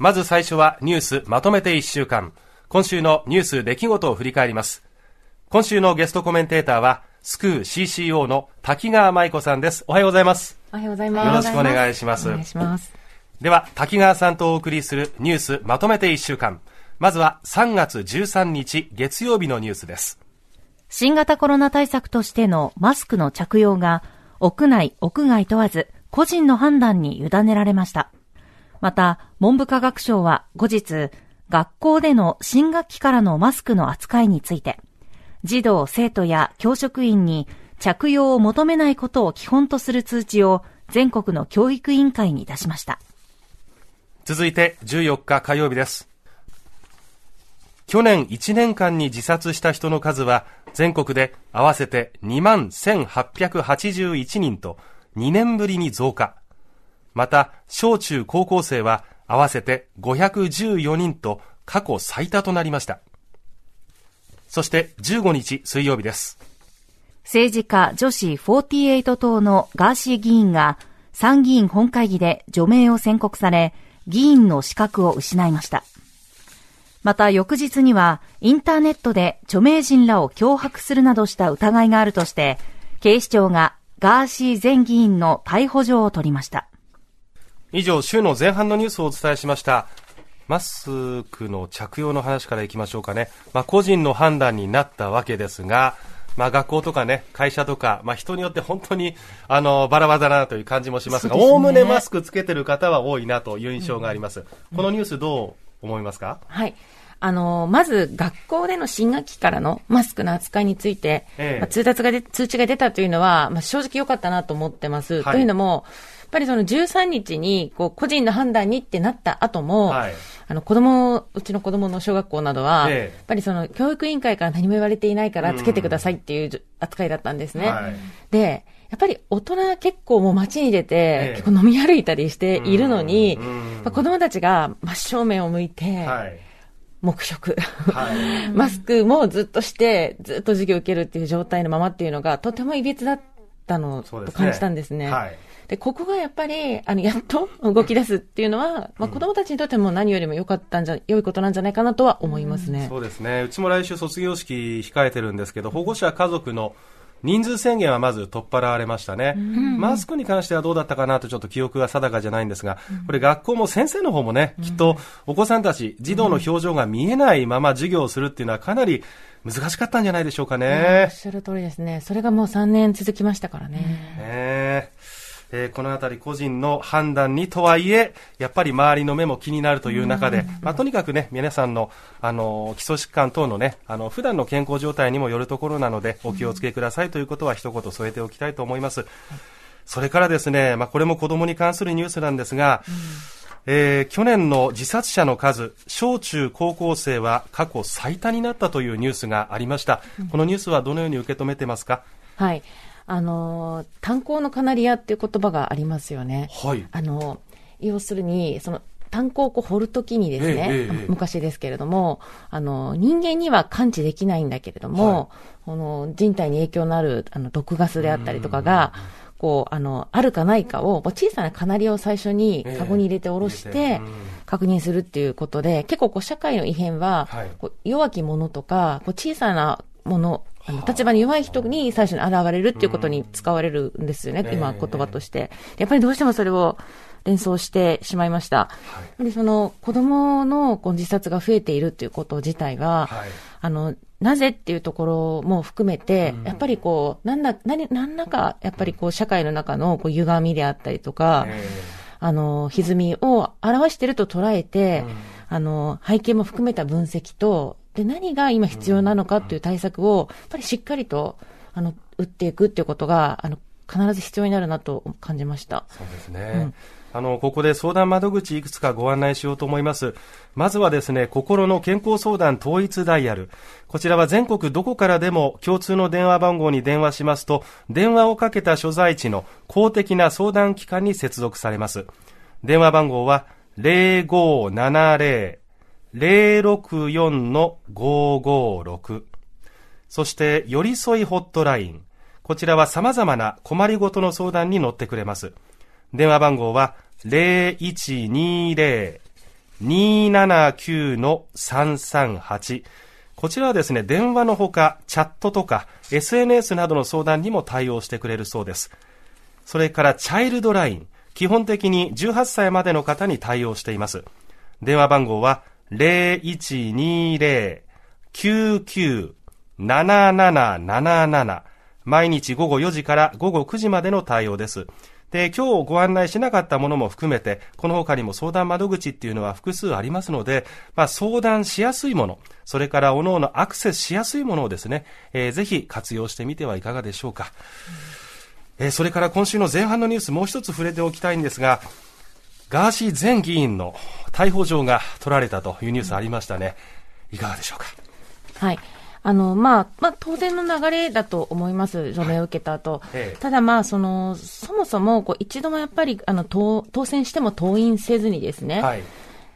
まず最初はニュースまとめて1週間。今週のニュース出来事を振り返ります。今週のゲストコメンテーターは、スクー CCO の滝川舞子さんです。おはようございます。おはようございます。よろしくお願いします。お願いします。では、滝川さんとお送りするニュースまとめて1週間。まずは3月13日月曜日のニュースです。新型コロナ対策としてのマスクの着用が屋内、屋外問わず個人の判断に委ねられました。また、文部科学省は後日、学校での新学期からのマスクの扱いについて、児童、生徒や教職員に着用を求めないことを基本とする通知を全国の教育委員会に出しました。続いて14日火曜日です。去年1年間に自殺した人の数は全国で合わせて2万1881人と2年ぶりに増加。また、小中高校生は合わせて514人と過去最多となりました。そして15日水曜日です。政治家女子48党のガーシー議員が参議院本会議で除名を宣告され、議員の資格を失いました。また翌日にはインターネットで著名人らを脅迫するなどした疑いがあるとして、警視庁がガーシー前議員の逮捕状を取りました。以上、週の前半のニュースをお伝えしました。マスクの着用の話からいきましょうかね。まあ、個人の判断になったわけですが、まあ、学校とかね、会社とか、まあ、人によって本当に、あの、バラバラだなという感じもしますが、おおむねマスクつけてる方は多いなという印象があります。うん、このニュースどう思いますか？はい。あの、まず学校での新学期からのマスクの扱いについて、ええ、まあ、通達がで、通知が出たというのは、まあ、正直良かったなと思ってます。はい、というのも、ぱりその13日に、こう、個人の判断にってなった後も、はい、あの、子供、うちの子供の小学校などは、ええ、やっぱりその、教育委員会から何も言われていないから、つけてくださいっていう扱いだったんですね。はい、で、やっぱり大人結構もう街に出て、ええ、結構飲み歩いたりしているのに、まあ、子供たちが真正面を向いて、はい。黙食。はい、マスクもずっとして、ずっと授業受けるっていう状態のままっていうのが、とてもいびつだったのと感じたんですね。はいで、ここがやっぱり、あの、やっと動き出すっていうのは、まあ、子供たちにとっても何よりも良かったんじゃ、良いことなんじゃないかなとは思いますね。そうですね。うちも来週卒業式控えてるんですけど、保護者家族の人数制限はまず取っ払われましたね、うん、マスクに関してはどうだったかなとちょっと記憶が定かじゃないんですが、これ学校も先生の方もね、きっとお子さんたち、児童の表情が見えないまま授業をするっていうのはかなり難しかったんじゃないでしょうかね。おっしゃる通りですね。それがもう3年続きましたからね。ねえー、このあたり個人の判断にとはいえ、やっぱり周りの目も気になるという中で、まあ、とにかくね、皆さんの、あの、基礎疾患等のね、あの、普段の健康状態にもよるところなので、お気をつけくださいということは一言添えておきたいと思います。それからですね、まあ、これも子供に関するニュースなんですが、えー、去年の自殺者の数、小中高校生は過去最多になったというニュースがありました。このニュースはどのように受け止めてますか？はい。あの、炭鉱のカナリアっていう言葉がありますよね。はい。あの、要するに、その、炭鉱を掘るときにですね、ええ昔ですけれども、あの、人間には感知できないんだけれども、はい、この人体に影響のある、あの、毒ガスであったりとかが、こう、あの、あるかないかを、小さなカナリアを最初にカゴに入れて下ろして、確認するっていうことで、結構こう、社会の異変は、こう弱き者とか、こう小さなものあの、立場に弱い人に最初に現れるっていうことに使われるんですよね、うん、今言葉として。やっぱりどうしてもそれを連想してしまいました。はい、でその子供のこう自殺が増えているっていうこと自体が、はい、あの、なぜっていうところも含めて、うん、やっぱりこう、なんだ、何、なんらか、やっぱりこう、社会の中のこう歪みであったりとか、あの、歪みを表していると捉えて、うん、あの、背景も含めた分析と、で、何が今必要なのかっていう対策を、やっぱりしっかりと、あの、打っていくっていうことが、あの、必ず必要になるなと感じました。そうですね。うんあの、ここで相談窓口いくつかご案内しようと思います。まずはですね、心の健康相談統一ダイヤル。こちらは全国どこからでも共通の電話番号に電話しますと、電話をかけた所在地の公的な相談機関に接続されます。電話番号は0570 064-556。そして、寄り添いホットライン。こちらは様々な困りごとの相談に乗ってくれます。電話番号は、0120-279-338。こちらはですね、電話のほか、チャットとか、SNS などの相談にも対応してくれるそうです。それから、チャイルドライン。基本的に18歳までの方に対応しています。電話番号は、0120-99-7777。毎日午後4時から午後9時までの対応です。で、今日ご案内しなかったものも含めて、この他にも相談窓口っていうのは複数ありますので、まあ、相談しやすいもの、それから各々アクセスしやすいものをですね、えー、ぜひ活用してみてはいかがでしょうか。えー、それから今週の前半のニュースもう一つ触れておきたいんですが、ガーシー前議員の逮捕状が取られたというニュースありましたね。いかがでしょうか？はい。あの、まあ、まあ、当然の流れだと思います、除名を受けた後、はい。ええ、ただまあ、その、そもそも、こう、一度もやっぱり、あの、当、当選しても登院せずにですね、はい、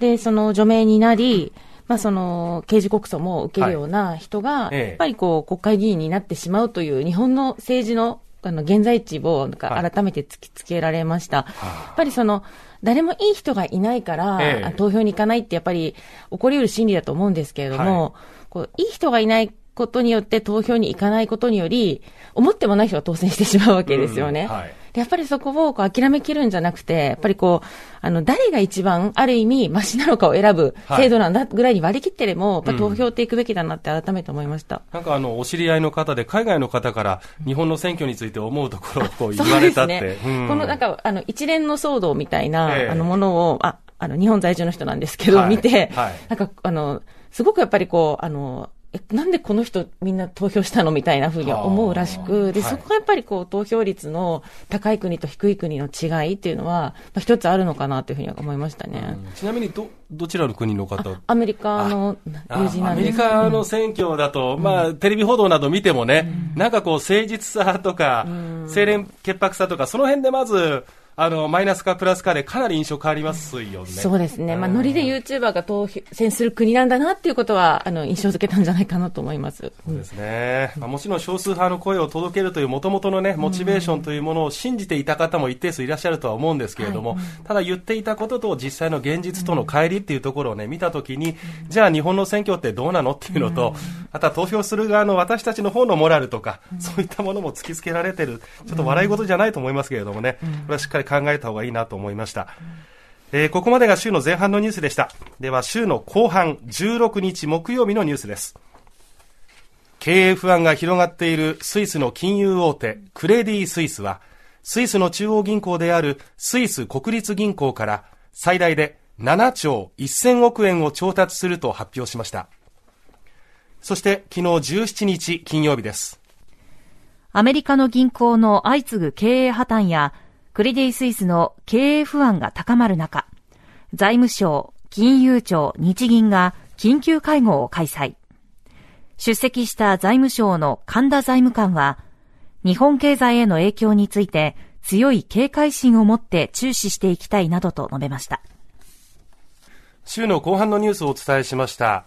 で、その、除名になり、まあ、その、刑事告訴も受けるような人が、はい、やっぱりこう、国会議員になってしまうという、日本の政治の、あの、現在地を、なんか、改めて突きつけられました。やっぱりその、誰もいい人がいないから、え、投票に行かないって、やっぱり、起こり得る心理だと思うんですけれども、こう、いい人がいないことによって投票に行かないことにより、思ってもない人が当選してしまうわけですよね。うんはい、やっぱりそこをこう諦めきるんじゃなくて、やっぱりこう、あの、誰が一番ある意味マシなのかを選ぶ制度なんだぐらいに割り切ってでも、やっぱ投票っていくべきだなって改めて思いました。うん、なんかあの、お知り合いの方で、海外の方から日本の選挙について思うところをこう言われたって。ねうん、このなんか、あの、一連の騒動みたいな、えー、あの、ものを、あ、あの、日本在住の人なんですけど、はい、見て、はい、なんか、あの、すごくやっぱりこう、あの、え、なんでこの人みんな投票したのみたいなふうに思うらしく、で、そこがやっぱりこう投票率の高い国と低い国の違いっていうのは、まあ、一つあるのかなというふうに思いましたね。ちなみにど、どちらの国の方？アメリカの友人なんアメリカの選挙だと、うん、まあ、テレビ報道など見てもね、うん、なんかこう誠実さとか、うん、清廉潔白さとか、その辺でまず、あの、マイナスかプラスかでかなり印象変わりますよね。そうですね。まあ、ノリでユーチューバーが当選する国なんだなっていうことは、あの、印象付けたんじゃないかなと思います。そうですね。まあ、もちろん少数派の声を届けるというもともとのね、モチベーションというものを信じていた方も一定数いらっしゃるとは思うんですけれども、はい、ただ言っていたことと実際の現実との乖離っていうところをね、見たときに、じゃあ日本の選挙ってどうなのっていうのと、あとは投票する側の私たちの方のモラルとか、そういったものも突きつけられてる、ちょっと笑い事じゃないと思いますけれどもね、これはしっかり考えた方がいいなと思いました。えー、ここまでが週の前半のニュースでした。では週の後半、16日木曜日のニュースです。経営不安が広がっているスイスの金融大手、クレディ・スイスは、スイスの中央銀行であるスイス国立銀行から最大で7兆1000億円を調達すると発表しました。そして昨日17日金曜日です。アメリカの銀行の相次ぐ経営破綻やクレディ・スイスの経営不安が高まる中、財務省、金融庁、日銀が緊急会合を開催。出席した財務省の神田財務官は、日本経済への影響について強い警戒心を持って注視していきたいなどと述べました。週の後半のニュースをお伝えしました。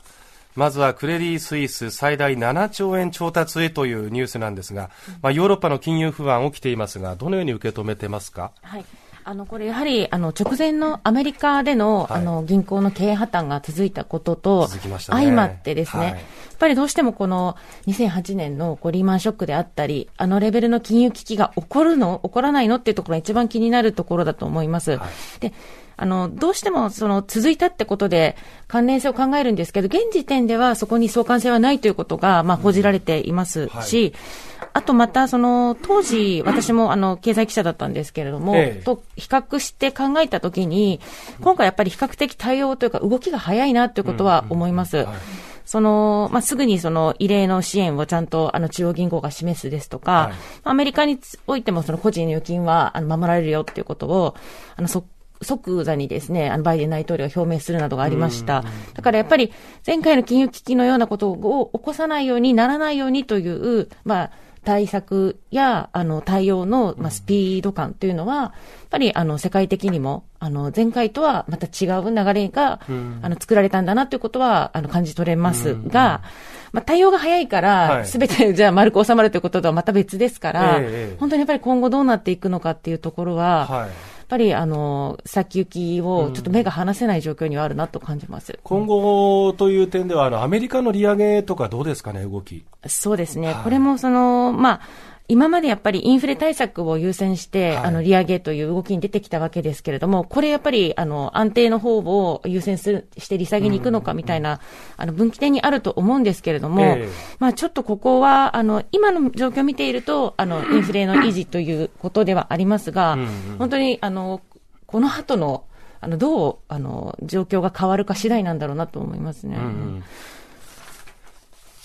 まずはクレディ・スイス最大7兆円調達へというニュースなんですが、まあ、ヨーロッパの金融不安起きていますが、どのように受け止めてますか？はいあの、これやはり、あの、直前のアメリカでの、はい、あの、銀行の経営破綻が続いたことと、相まってですね、はい、やっぱりどうしてもこの2008年のこうリーマンショックであったり、あのレベルの金融危機が起こるの起こらないのっていうところが一番気になるところだと思います。はい、であの、どうしてもその続いたってことで関連性を考えるんですけど、現時点ではそこに相関性はないということが、まあ、報じられていますし、はい、あとまた、その、当時、私もあの、経済記者だったんですけれども、ええ、と比較して考えたときに、今回やっぱり比較的対応というか動きが早いなということは思います。うんうん。はい。その、まあ、すぐにその異例の支援をちゃんとあの中央銀行が示すですとか、はい、アメリカにおいてもその個人の預金はあの守られるよっていうことを、あの、即即座にですね、あの、バイデン大統領が表明するなどがありました。だからやっぱり、前回の金融危機のようなことを起こさないようにならないようにという、まあ、対策や、あの、対応の、まあ、スピード感というのは、やっぱり、あの、世界的にも、あの、前回とはまた違う流れが、あの、作られたんだなということは、あの、感じ取れますが、まあ、対応が早いから、すべて、じゃあ丸く収まるということとはまた別ですから、本当にやっぱり今後どうなっていくのかっていうところは、ぱりあの先行きをちょっと目が離せない状況にはあるなと感じます、今後という点では、あのアメリカの利上げとか、どうですかね、動き。そうですね、はい、これもその、まあ、今までやっぱりインフレ対策を優先して、はい、あの、利上げという動きに出てきたわけですけれども、これやっぱり、あの、安定の方を優先する、して利下げに行くのかみたいな、あの、分岐点にあると思うんですけれども、えー、まあちょっとここは、あの、今の状況を見ていると、あの、インフレの維持ということではありますが、本当に、あの、この後の、あの、どう、あの、状況が変わるか次第なんだろうなと思いますね。うんうん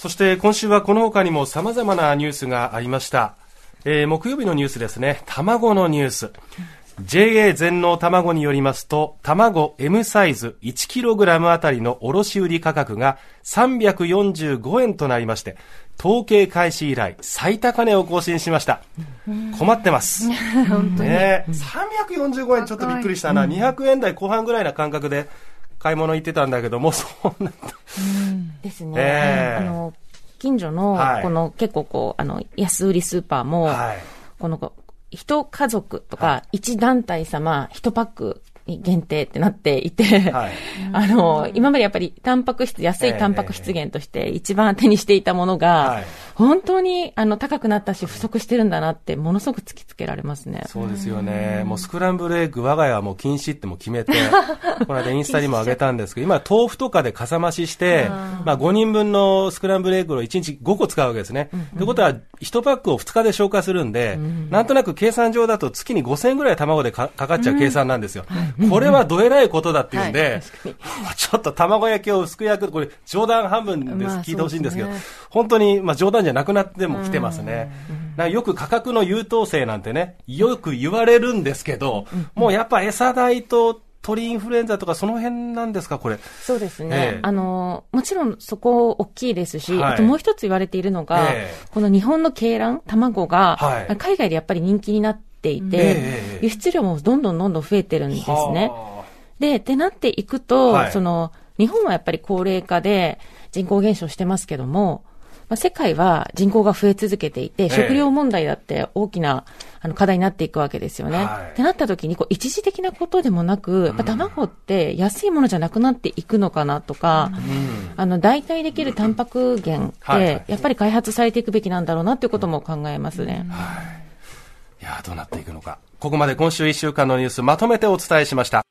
そして今週はこの他にも様々なニュースがありました。えー、木曜日のニュースですね。卵のニュース。JA 全農卵によりますと、卵 M サイズ 1kg あたりの卸売価格が345円となりまして、統計開始以来最高値を更新しました。困ってます。ね、345円ちょっとびっくりしたな。200円台後半ぐらいな感覚で買い物行ってたんだけども、そんな。ですね。えー、あの、近所の、この結構こう、あの、安売りスーパーも、はい、この、一家族とか、一団体様、一パック限定ってなっていて、はい、あの、今までやっぱりタンパク質、安いタンパク質源として一番手にしていたものが、本当にあの高くなったし不足してるんだなってものすごく突きつけられますね。そうですよね。もうスクランブルエッグ我が家はもう禁止っても決めて、この間インスタにも上げたんですけど、今豆腐とかでかさ増しして、まあ5人分のスクランブルエッグを1日5個使うわけですね。と、うん、いうことは1パックを2日で消化するんで、うん、なんとなく計算上だと月に5000円ぐらい卵でかかっちゃう計算なんですよ。これはどえらいことだっていうんで、はい、ちょっと卵焼きを薄く焼く、これ冗談半分です、聞いてほしいんですけど、ね、本当に、まあ冗談じゃなくなっても来てますね。よく価格の優等生なんてね、よく言われるんですけど、もうやっぱ餌代と鳥インフルエンザとかその辺なんですか、これ？そうですね。えー、あの、もちろんそこ大きいですし、はい、あともう一つ言われているのが、えー、この日本の鶏卵、卵が、はい、海外でやっぱり人気になっていて、えー、輸出量もどんどんどんどん増えてるんですね。で、ってなっていくと、はい、その、日本はやっぱり高齢化で人口減少してますけども、まあ、世界は人口が増え続けていて、食料問題だって大きなあの課題になっていくわけですよね。はい、ってなった時にこう、一時的なことでもなく、やっぱ卵って安いものじゃなくなっていくのかなとか、うん、あの、代替できるタンパク源って、やっぱり開発されていくべきなんだろうなっていうことも考えますね。はい。いやどうなっていくのか。ここまで今週1週間のニュースまとめてお伝えしました。